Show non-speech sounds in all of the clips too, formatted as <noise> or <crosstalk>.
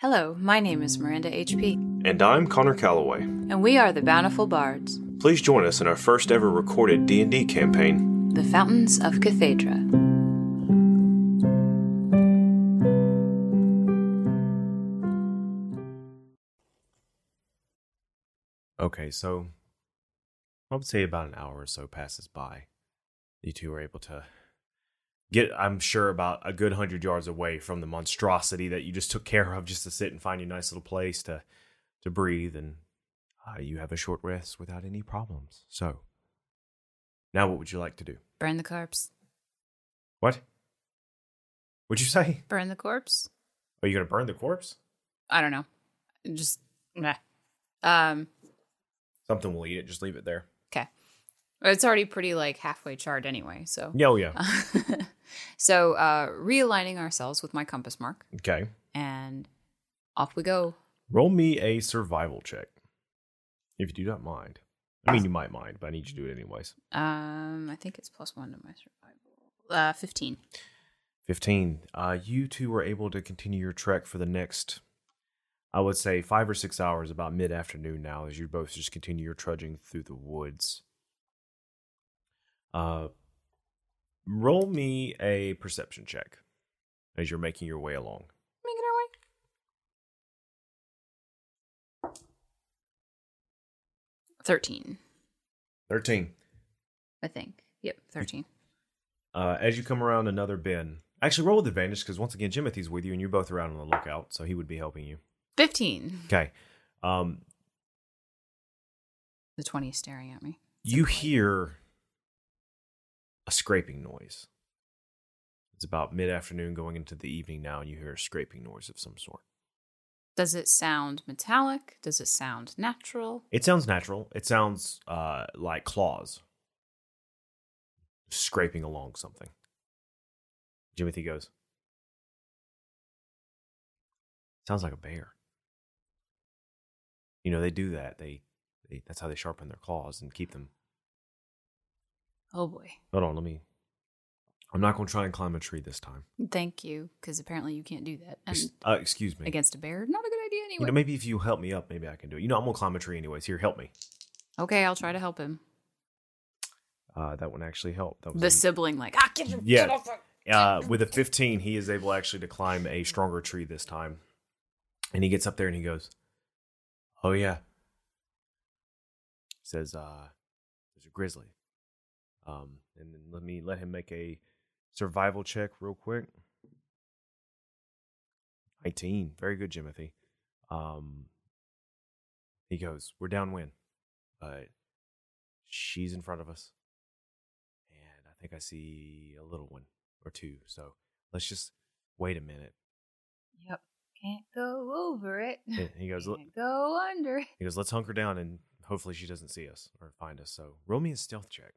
Hello, my name is Miranda HP, And I'm Connor Calloway. and we are the Bountiful Bards, Please join us in our first ever recorded D&D campaign. the Fountains of Cathaidra. Okay, so I would say about an hour or so passes by. You two are able to get, I'm sure, about a good hundred yards away from the monstrosity that you just took care of, just to sit and find a nice little place to to breathe, and uh, you have a short rest without any problems. So, now what would you like to do? Burn the corpse. What? Would you say? Burn the corpse? Are you gonna burn the corpse? I don't know. Just, meh. Um, Something will eat it. Just leave it there. okay. It's already pretty like halfway charred anyway, so. Yeah, oh yeah. <laughs> so, uh, realigning ourselves with my compass mark, Okay. and off we go. Roll me a survival check. If you do not mind. I mean, you might mind, but I need you to do it anyways. Um, I think it's plus one to my survival. Uh, 15. 15. Uh, you two were able to continue your trek for the next, I would say, five or six hours, about mid afternoon now, as you both just continue your trudging through the woods. Uh, roll me a perception check as you're making your way along. Making our way. 13, 13. I think. Yep, 13. Uh, as you come around another bend, actually roll with advantage because once again, Jimothy's with you and you're both around on the lookout, so he would be helping you. 15. Okay. Um, The 20 is staring at me. you hear a scraping noise. It's about mid afternoon going into the evening now, and you hear a scraping noise of some sort. Does it sound metallic? Does it sound natural? It sounds natural. It sounds uh, like claws scraping along something. Jimothy goes, Sounds like a bear. You know, they do that. They, they that's how they sharpen their claws and keep them Oh boy. Hold on, let me. I'm not going to try and climb a tree this time. Thank you, because apparently you can't do that. And uh, excuse me. against a bear, not a good idea anyway. You know, maybe if you help me up, maybe I can do it. You know, I'm going to climb a tree anyways. Here, help me. okay, I'll try to help him. Uh, that one actually helped. That was The a- sibling, like, ah, get your Yeah. get off the-" uh, with a 15, he is able actually to climb a stronger tree this time. And he gets up there and he goes, "Oh yeah." Says, "Uh, there's a grizzly." Um, and then let me let him make a survival check real quick. 19, very good, Jimothy. Um, he goes, "We're downwind, but she's in front of us, and I think I see a little one or two. So let's just wait a minute." Yep. Can't go over it. And he <laughs> goes, Can't go under it. He goes, let's hunker down and hopefully she doesn't see us or find us. So roll me a stealth check.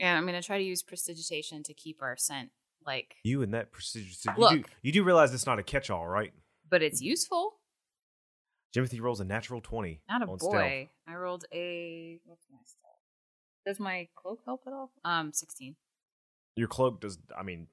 Yeah, I'm gonna try to use prestidigitation to keep our scent like, You and that precision. so You do, Look. you do realize it's not a catch all, right? but it's useful. Timothy rolls a natural 20. Not a on boy. stealth. I rolled a what's my stealth? Does my cloak help at all? Um, sixteen. Your cloak does, I mean,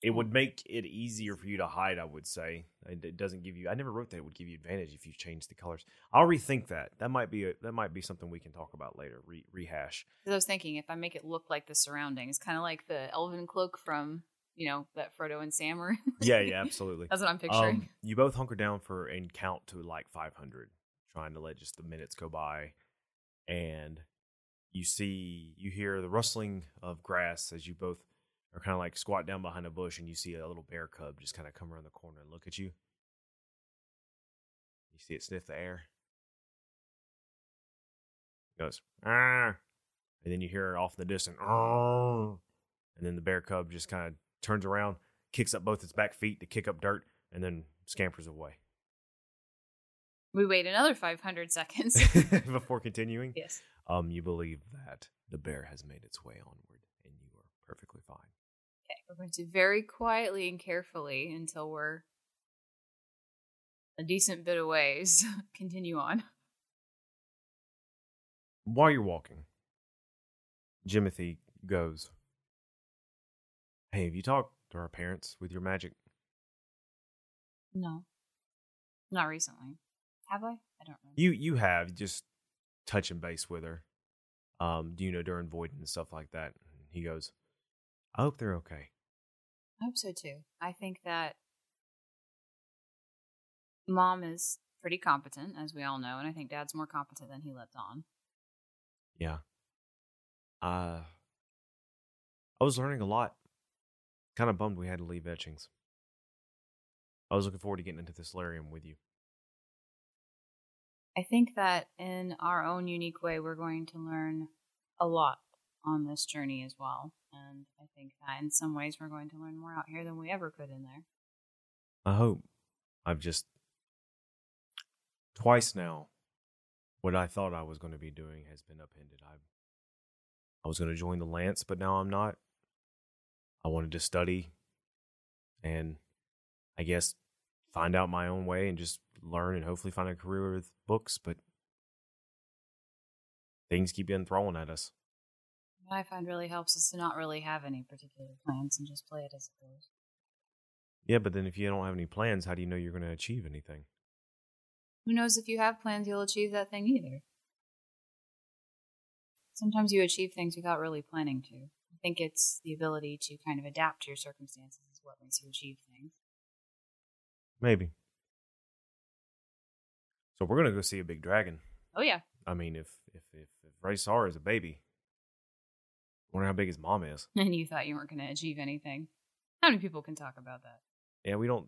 it would make it easier for you to hide, I would say. It it doesn't give you, I never wrote that it would give you advantage if you change the colors. I'll rethink that. That might be a, that might be something we can talk about later, re, rehash. Because I was thinking if I make it look like the surroundings, kind of like the elven cloak from you know that Frodo and Sam are. Yeah, <laughs> yeah, absolutely. That's what I'm picturing. Um, you both hunker down for and count to like 500, trying to let just the minutes go by, and you see, you hear the rustling of grass as you both are kind of like squat down behind a bush, and you see a little bear cub just kind of come around the corner and look at you. You see it sniff the air. It goes, ah, and then you hear it off in the distance, oh, and then the bear cub just kind of turns around, kicks up both its back feet to kick up dirt, and then scampers away we wait another 500 seconds. <laughs> <laughs> before continuing. yes. Um, you believe that the bear has made its way onward, and you are perfectly fine. Okay, we're going to very quietly and carefully until we're a decent bit of ways. <laughs> Continue on. While you're walking, Jimothy goes, "Hey, have you talked to our parents with your magic?" No. Not recently. Have I? I don't know. You you have just touching base with her. Um, do you know during void and stuff like that? He goes, I hope they're okay. I hope so too. I think that mom is pretty competent, as we all know, and I think dad's more competent than he lets on. Yeah. Uh I was learning a lot. Kind of bummed we had to leave etchings. I was looking forward to getting into the solarium with you. I think that in our own unique way, we're going to learn a lot on this journey as well. And I think that in some ways, we're going to learn more out here than we ever could in there. I hope. I've just twice now what I thought I was going to be doing has been upended. I I was going to join the Lance, but now I'm not. I wanted to study and I guess find out my own way and just learn and hopefully find a career with books, but things keep getting thrown at us. What I find really helps is to not really have any particular plans and just play it as it goes. Yeah, but then if you don't have any plans, how do you know you're going to achieve anything? Who knows if you have plans, you'll achieve that thing either. Sometimes you achieve things without really planning to. I think it's the ability to kind of adapt to your circumstances is what makes you achieve things. Maybe. So we're gonna go see a big dragon. Oh yeah. I mean, if if if, if Raysar is a baby, wonder how big his mom is. <laughs> And you thought you weren't going to achieve anything. How many people can talk about that? Yeah, we don't.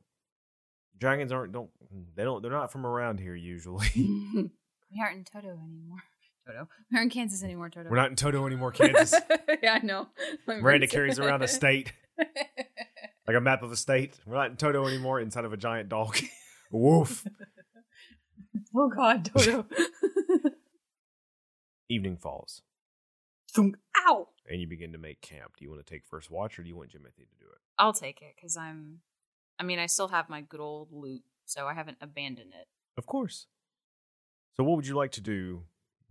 Dragons aren't don't they don't they're not from around here usually. <laughs> <laughs> we aren't in Toto anymore. Toto. We're in Kansas anymore, Toto. We're not in Toto anymore, Kansas. yeah, I know. Miranda carries around a state, like a map of a state. We're not in Toto anymore. Inside of a giant dog. Woof. oh God, Toto. Evening falls, Thunk. Ow! And you begin to make camp. Do you want to take first watch, or do you want Jimothy to do it? I'll take it because I'm. I mean, I still have my good old lute, so I haven't abandoned it. Of course. So, what would you like to do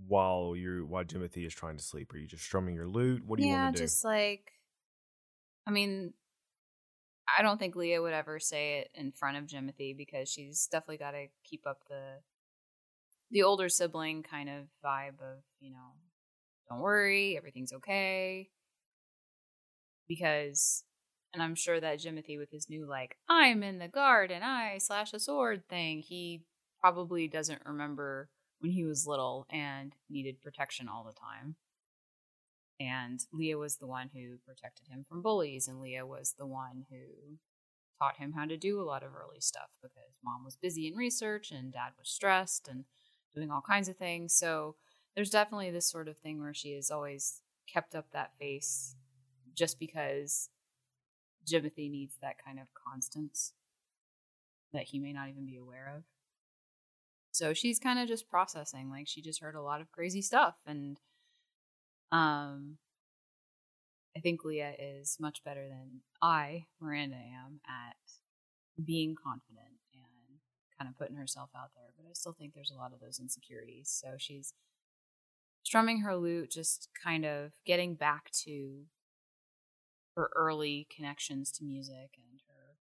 while you're while Jimothy is trying to sleep? Are you just strumming your lute? What do you want to do? Yeah, just like. I mean, I don't think Leah would ever say it in front of Jimothy because she's definitely got to keep up the the older sibling kind of vibe of you know, don't worry, everything's okay. Because, and I'm sure that Jimothy with his new like I'm in the guard and I slash a sword thing, he probably doesn't remember when he was little and needed protection all the time. And Leah was the one who protected him from bullies, and Leah was the one who taught him how to do a lot of early stuff because mom was busy in research and dad was stressed and doing all kinds of things. So there's definitely this sort of thing where she has always kept up that face just because Jimothy needs that kind of constance that he may not even be aware of. So she's kind of just processing. Like she just heard a lot of crazy stuff and um I think Leah is much better than I, Miranda, am at being confident and kind of putting herself out there. But I still think there's a lot of those insecurities. So she's strumming her lute, just kind of getting back to her early connections to music and her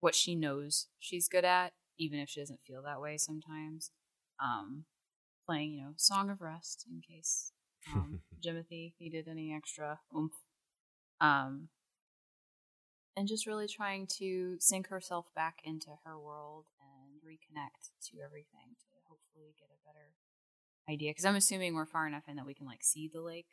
what she knows she's good at, even if she doesn't feel that way sometimes. Um, playing, you know, Song of Rest in case um, <laughs> Jimothy needed any extra oomph. Um, and just really trying to sink herself back into her world and reconnect to everything to hopefully get a better idea. Because I'm assuming we're far enough in that we can like see the lake.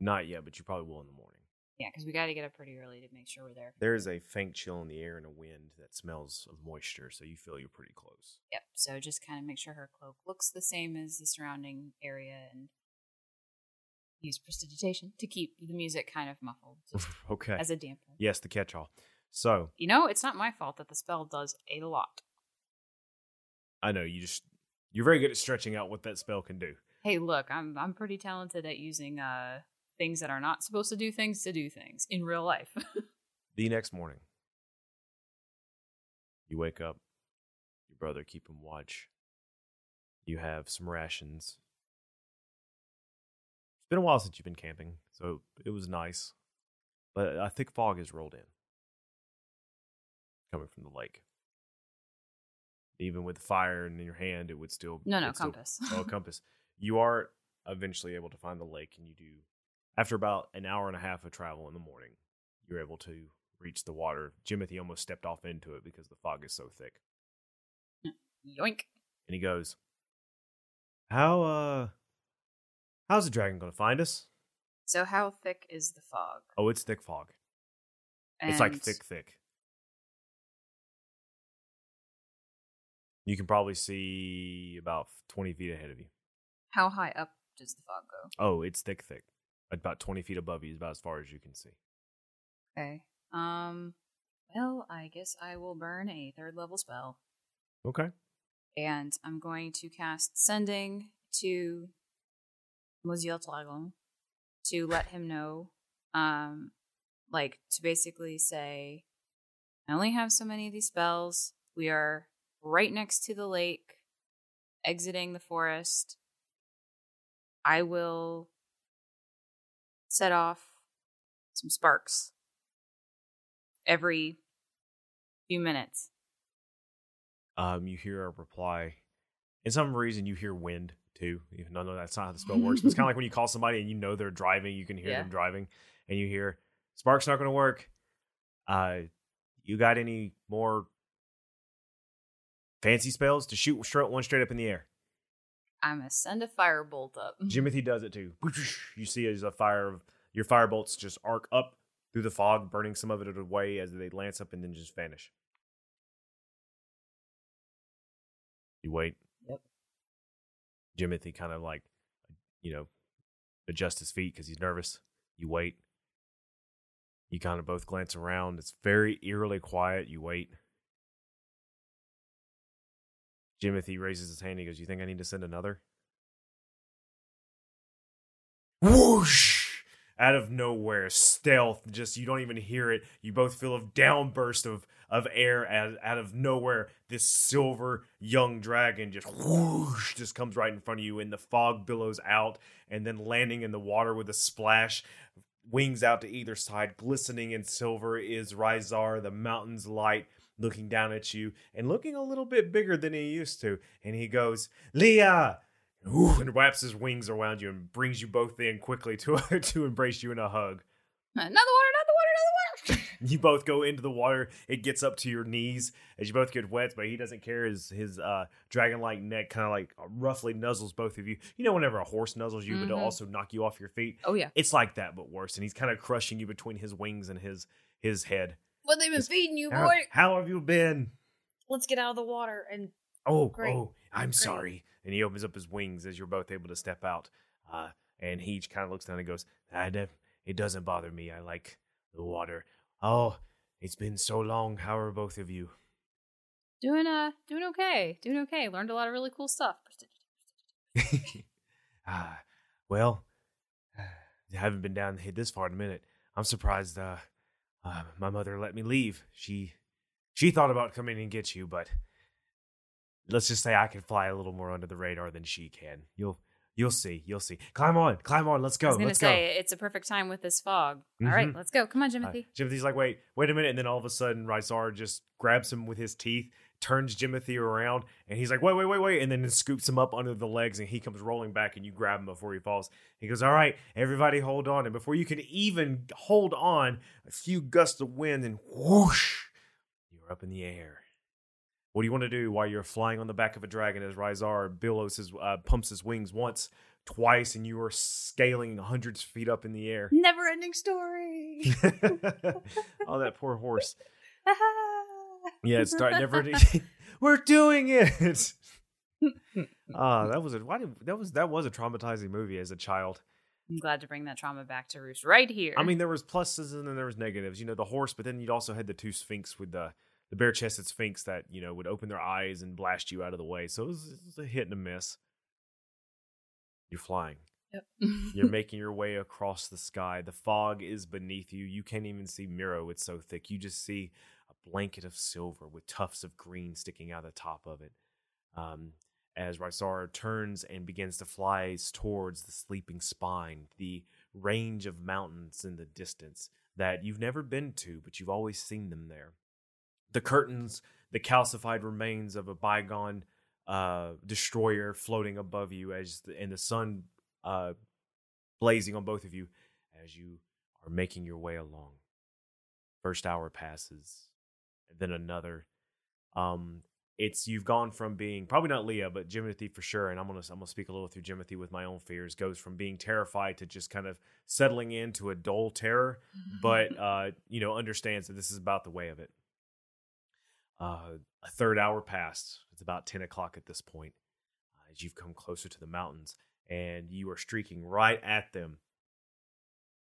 Not yet, but you probably will in the morning. Yeah, because we got to get up pretty early to make sure we're there. There is a faint chill in the air and a wind that smells of moisture, so you feel you're pretty close. Yep. So just kind of make sure her cloak looks the same as the surrounding area and use prestidigitation to keep the music kind of muffled <laughs> okay. as a damper. yes, the catch-all. So You know, it's not my fault that the spell does a lot. I know you just you're very good at stretching out what that spell can do. Hey, look, I'm I'm pretty talented at using uh things that are not supposed to do things to do things in real life. <laughs> The next morning, you wake up, your brother keeping watch. You have some rations. It's been a while since you've been camping, so it was nice. But a thick fog has rolled in, coming from the lake. Even with fire in your hand, it would still No, no, it'd still- compass. oh, <laughs> compass. You are eventually able to find the lake, and you do. After about an hour and a half of travel in the morning, you're able to reach the water. Jimothy almost stepped off into it because the fog is so thick. Yoink. And he goes, "How uh, how's the dragon going to find us? So how thick is the fog? Oh, it's thick fog. It's like thick, thick. You can probably see about twenty feet ahead of you. How high up does the fog go? Oh, it's thick, thick. About twenty feet above you is about as far as you can see. Okay. Um. Well, I guess I will burn a third level spell, Okay. and I'm going to cast Sending to Monsieur Dragon to let him know, um, like to basically say, I only have so many of these spells. We are right next to the lake, exiting the forest. I will set off some sparks every few minutes. Um, you hear a reply. In some reason, you hear wind too. Even though that's not how the spell works, but it's kind of <laughs> like when you call somebody and you know they're driving, you can hear Yeah. them driving, and you hear sparks not going to work. Uh, you got any more fancy spells to shoot one straight up in the air? I'm gonna send a firebolt up. <laughs> Jimothy does it too. <laughs> You see as a fire of your fire bolts just arc up through the fog, burning some of it away as they lance up and then just vanish. You wait. Yep. Jimothy kind of like, you know, adjusts his feet because he's nervous. You wait. You kind of both glance around. It's very eerily quiet. You wait. Jimothy raises his hand. He goes, You think I need to send another? Whoosh! Out of nowhere, stealth, just you don't even hear it. You both feel a downburst of, of air as, out of nowhere. This silver young dragon just whoosh, just comes right in front of you, and the fog billows out, and then landing in the water with a splash. Wings out to either side, glistening in silver, is Rizar, the mountain's light, looking down at you and looking a little bit bigger than he used to. And he goes, Leah! Ooh, and wraps his wings around you and brings you both in quickly to <laughs> to embrace you in a hug. Another water, another water, another water. <laughs> You both go into the water. It gets up to your knees as you both get wet, but he doesn't care. His his uh, dragon-like neck kind of like roughly nuzzles both of you. You know, whenever a horse nuzzles you, but it'll Mhm. also knock you off your feet. oh yeah. It's like that, but worse. And he's kind of crushing you between his wings and his his head. What they've been It's- feeding you, How, boy? how have you been? Let's get out of the water and Oh, Great. oh, I'm Great. sorry. And he opens up his wings as you're both able to step out. Uh, and he kind of looks down and goes, I def- It doesn't bother me. I like the water. Oh, it's been so long. How are both of you? doing uh doing okay, doing okay. Learned a lot of really cool stuff. <laughs> ah, well, <sighs> I haven't been down here this far in a minute. I'm surprised uh, uh, my mother let me leave. She she thought about coming and get you, but let's just say I can fly a little more under the radar than she can. You'll you'll see. You'll see. Climb on, climb on. Let's go. I go. was gonna Let's say it's a perfect time with this fog. All right, Mhm. let's go. Come on, go. Uh, Jimothy. Jimothy's like, wait, wait a minute, and then all of a sudden, Rizar just grabs him with his teeth, turns Jimothy around, and he's like, wait, wait, wait, wait, and then scoops him up under the legs, and he comes rolling back, and you grab him before he falls. He goes, all right, everybody, hold on, and before you can even hold on, a few gusts of wind, and whoosh, you're up in the air. What do you want to do while you're flying on the back of a dragon as Rizar billows his uh, pumps his wings once, twice, and you are scaling hundreds of feet up in the air? Never ending story. <laughs> oh, that poor horse. <laughs> Yeah, it's start never. <laughs> <laughs> We're doing it. <laughs> Ah, that was a why did, that was that was a traumatizing movie as a child. I'm glad to bring that trauma back to roost right here. I mean, there was pluses and then there was negatives. You know, the horse, but then you'd also had the two sphinx with the the bare chested sphinx that you know would open their eyes and blast you out of the way. So it was, it was a hit and a miss. You're flying. Yep. You're making your way across the sky. The fog is beneath you. You can't even see Miro. It's so thick. You just see blanket of silver with tufts of green sticking out the top of it. Um, as Rysara turns and begins to fly towards the sleeping spine, the range of mountains in the distance that you've never been to, but you've always seen them there. the curtains, the calcified remains of a bygone uh, destroyer floating above you as the, and the sun uh, blazing on both of you as you are making your way along. First hour passes, then another. Um, it's you've gone from being probably not Leah, but Jimothy for sure. And I'm gonna I'm gonna speak a little through Jimothy with my own fears. Goes from being terrified to just kind of settling into a dull terror, but uh, you know understands that this is about the way of it. Uh, a third hour passed. It's about ten o'clock at this point. Uh, as you've come closer to the mountains, and you are streaking right at them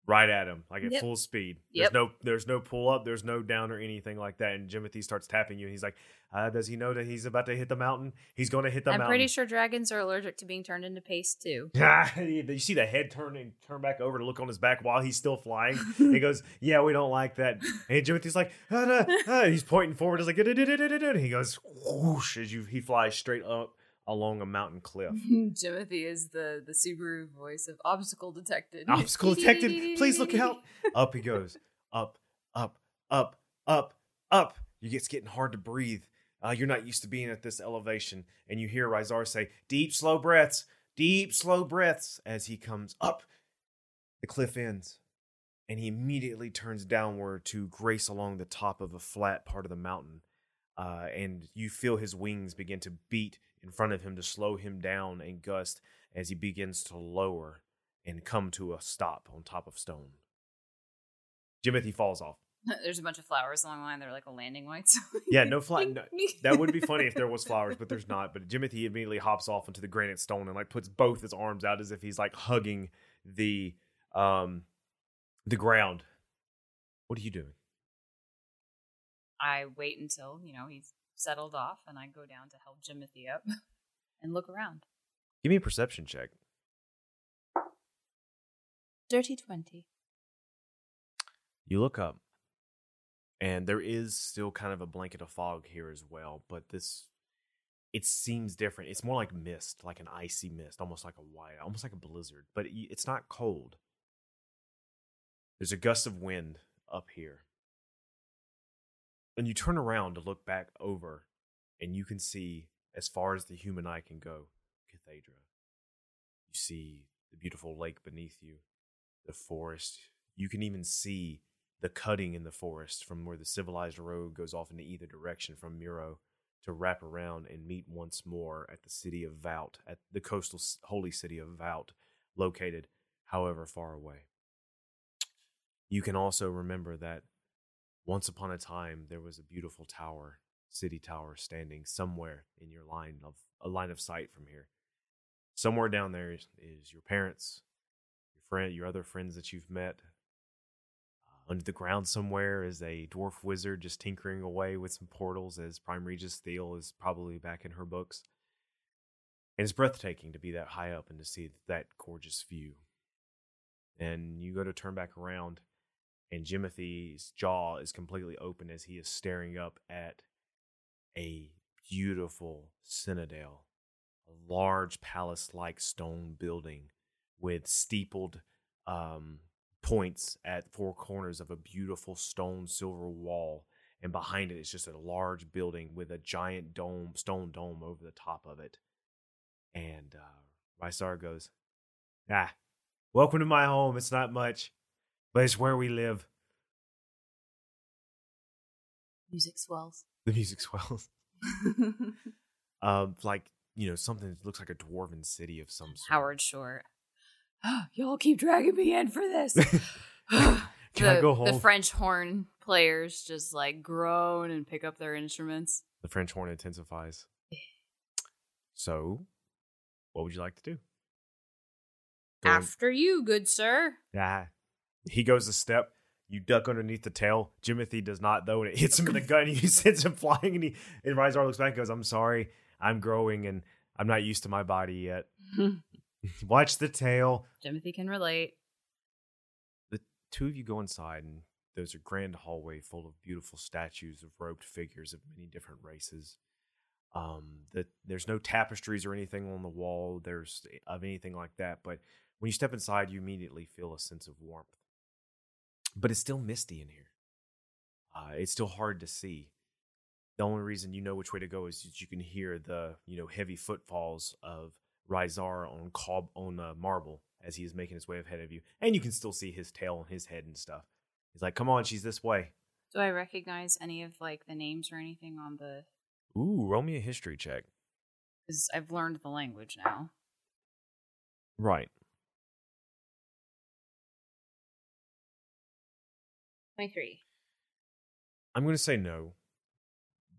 right at him, like at Yep. full speed. Yep. There's no there's no pull up, there's no down or anything like that. And Jimothy starts tapping you, and he's like, uh, "Does he know that he's about to hit the mountain? He's going to hit the I'm mountain." pretty sure dragons are allergic to being turned into paste too. <laughs> you see the head turn and turn back over to look on his back while he's still flying. he <laughs> goes, "Yeah, we don't like that." And Jimothy's like, ah, da, ah. he's pointing forward. He's like, he goes, whoosh, as you he flies straight up along a mountain cliff. <laughs> Timothy is the the Subaru voice of obstacle detected. Obstacle <laughs> detected. Please look out. Up he goes. Up, up, up, up, up. You it's getting hard to breathe. Uh, you're not used to being at this elevation, and you hear Rizar say, "Deep, slow breaths. Deep, slow breaths." As he comes up, the cliff ends, and he immediately turns downward to grace along the top of a flat part of the mountain. Uh, and you feel his wings begin to beat in front of him to slow him down and gust as he begins to lower and come to a stop on top of stone. Jimothy falls off. <laughs> There's a bunch of flowers along the line. They're like a landing lights. <laughs> Yeah, no fly. <laughs> No, that would be funny if there was flowers, but there's not. But Jimothy immediately hops off onto the granite stone and like puts both his arms out as if he's like hugging the um the ground. What are you doing? I wait until you know he's settled off, and I go down to help Jimothy up <laughs> and look around. Give me a perception check. Dirty twenty. You look up, and there is still kind of a blanket of fog here as well, but this it seems different. It's more like mist, like an icy mist, almost like a white, almost like a blizzard, but it's not cold. There's a gust of wind up here. And you turn around to look back over, and you can see, as far as the human eye can go, Cathaidra. You see the beautiful lake beneath you, the forest. You can even see the cutting in the forest from where the civilized road goes off into either direction from Muro to wrap around and meet once more at the city of Vout, at the coastal holy city of Vout, located however far away. You can also remember that once upon a time there was a beautiful tower, city tower, standing somewhere in your line of a line of sight from here. Somewhere down there is, is your parents, your friend, your other friends that you've met. Uh, under the ground somewhere is a dwarf wizard just tinkering away with some portals as Prime Regis Thiel is probably back in her books. And it's breathtaking to be that high up and to see that gorgeous view. And you go to turn back around, and Jimothy's jaw is completely open as he is staring up at a beautiful citadel, a large palace like stone building with steepled um, points at four corners of a beautiful stone silver wall. And behind it is just a large building with a giant dome, stone dome over the top of it. And uh, Rysar goes, Ah, welcome to my home. It's not much, but it's where we live. Music swells. The music <laughs> swells. Um, like you know, something that looks like a dwarven city of some sort. Howard Shore. <gasps> Y'all keep dragging me in for this. <laughs> <sighs> Can I the, go home? The French horn players just like groan and pick up their instruments. the French horn intensifies. So, what would you like to do? Go in- After you, good sir. Ah. He goes a step. You duck underneath the tail. Jimothy does not, though, and it hits him in the gut, and he <laughs> sends him flying. And he and Rizar looks back and goes, I'm sorry. I'm growing, and I'm not used to my body yet. <laughs> <laughs> Watch the tail. Timothy can relate. The two of you go inside, and there's a grand hallway full of beautiful statues of robed figures of many different races. Um, that there's no tapestries or anything on the wall. There's of anything like that. But when you step inside, you immediately feel a sense of warmth. But it's still misty in here. Uh, it's still hard to see. the only reason you know which way to go is that you can hear the you know heavy footfalls of Rizar on cob on uh, marble as he is making his way ahead of you, and you can still see his tail and his head and stuff. He's like, "Come on, she's this way." Do I recognize any of like the names or anything on the? Ooh, roll me a history check. Because I've learned the language now. Right. Twenty-three. I'm going to say no.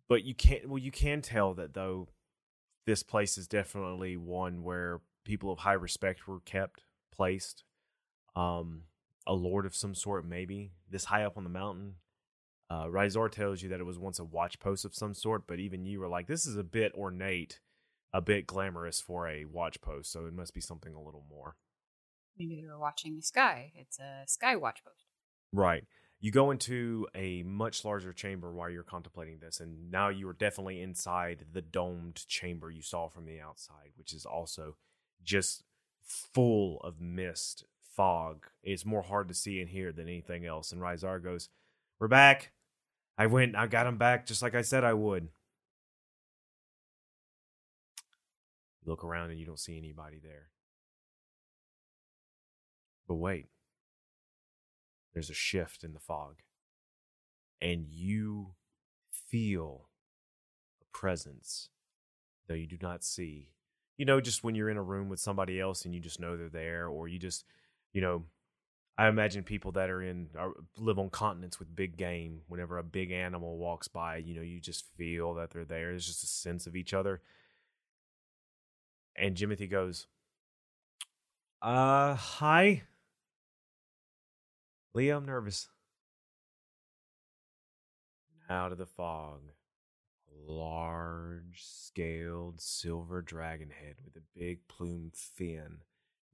But you can't well you can tell that though this place is definitely one where people of high respect were kept, placed. Um a lord of some sort maybe. This high up on the mountain. Uh Rizar tells you that it was once a watch post of some sort, but even you were like this is a bit ornate, a bit glamorous for a watch post, so it must be something a little more. Maybe they were watching the sky. It's a sky watch post. Right. You go into a much larger chamber while you're contemplating this, and now you are definitely inside the domed chamber you saw from the outside, which is also just full of mist, fog. It's more hard to see in here than anything else. And Rizar goes, We're back. I went, I got him back just like I said I would. Look around and you don't see anybody there. But wait there's a shift in the fog. And you feel a presence, though you do not see. You know, just when you're in a room with somebody else and you just know they're there, or you just, you know, I imagine people that are in are, live on continents with big game. Whenever a big animal walks by, you know, you just feel that they're there. There's just a sense of each other. And Jimothy goes, "Uh, hi." Leo, I'm nervous. Out of the fog, a large scaled silver dragon head with a big plumed fin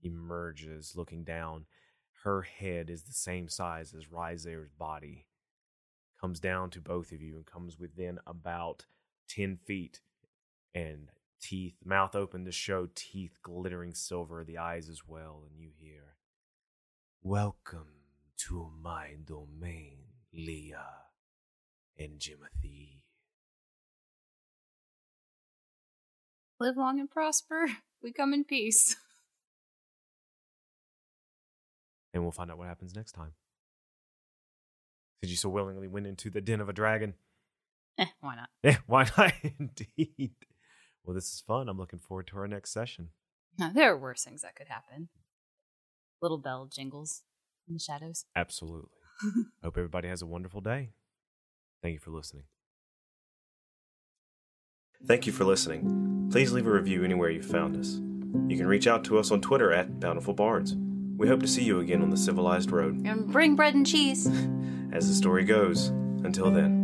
emerges looking down. Her head is the same size as Rizar's body. Comes down to both of you and comes within about 10 feet and teeth, mouth open to show teeth glittering silver, the eyes as well. And you hear, Welcome to my domain, Leah and Jimothy. Live long and prosper. <laughs> We come in peace. <laughs> And we'll find out what happens next time. Did you so willingly went into the den of a dragon? Eh, why not? Yeah, <laughs> why not? Indeed. Well, this is fun. I'm looking forward to our next session. No, there are worse things that could happen. Little bell jingles in the shadows. Absolutely. <laughs> Hope everybody has a wonderful day. Thank you for listening. Thank you for listening. Please leave a review anywhere you found us. You can reach out to us on Twitter at Bountiful Bards. We hope to see you again on the civilized road. And bring bread and cheese. <laughs> As the story goes, until then.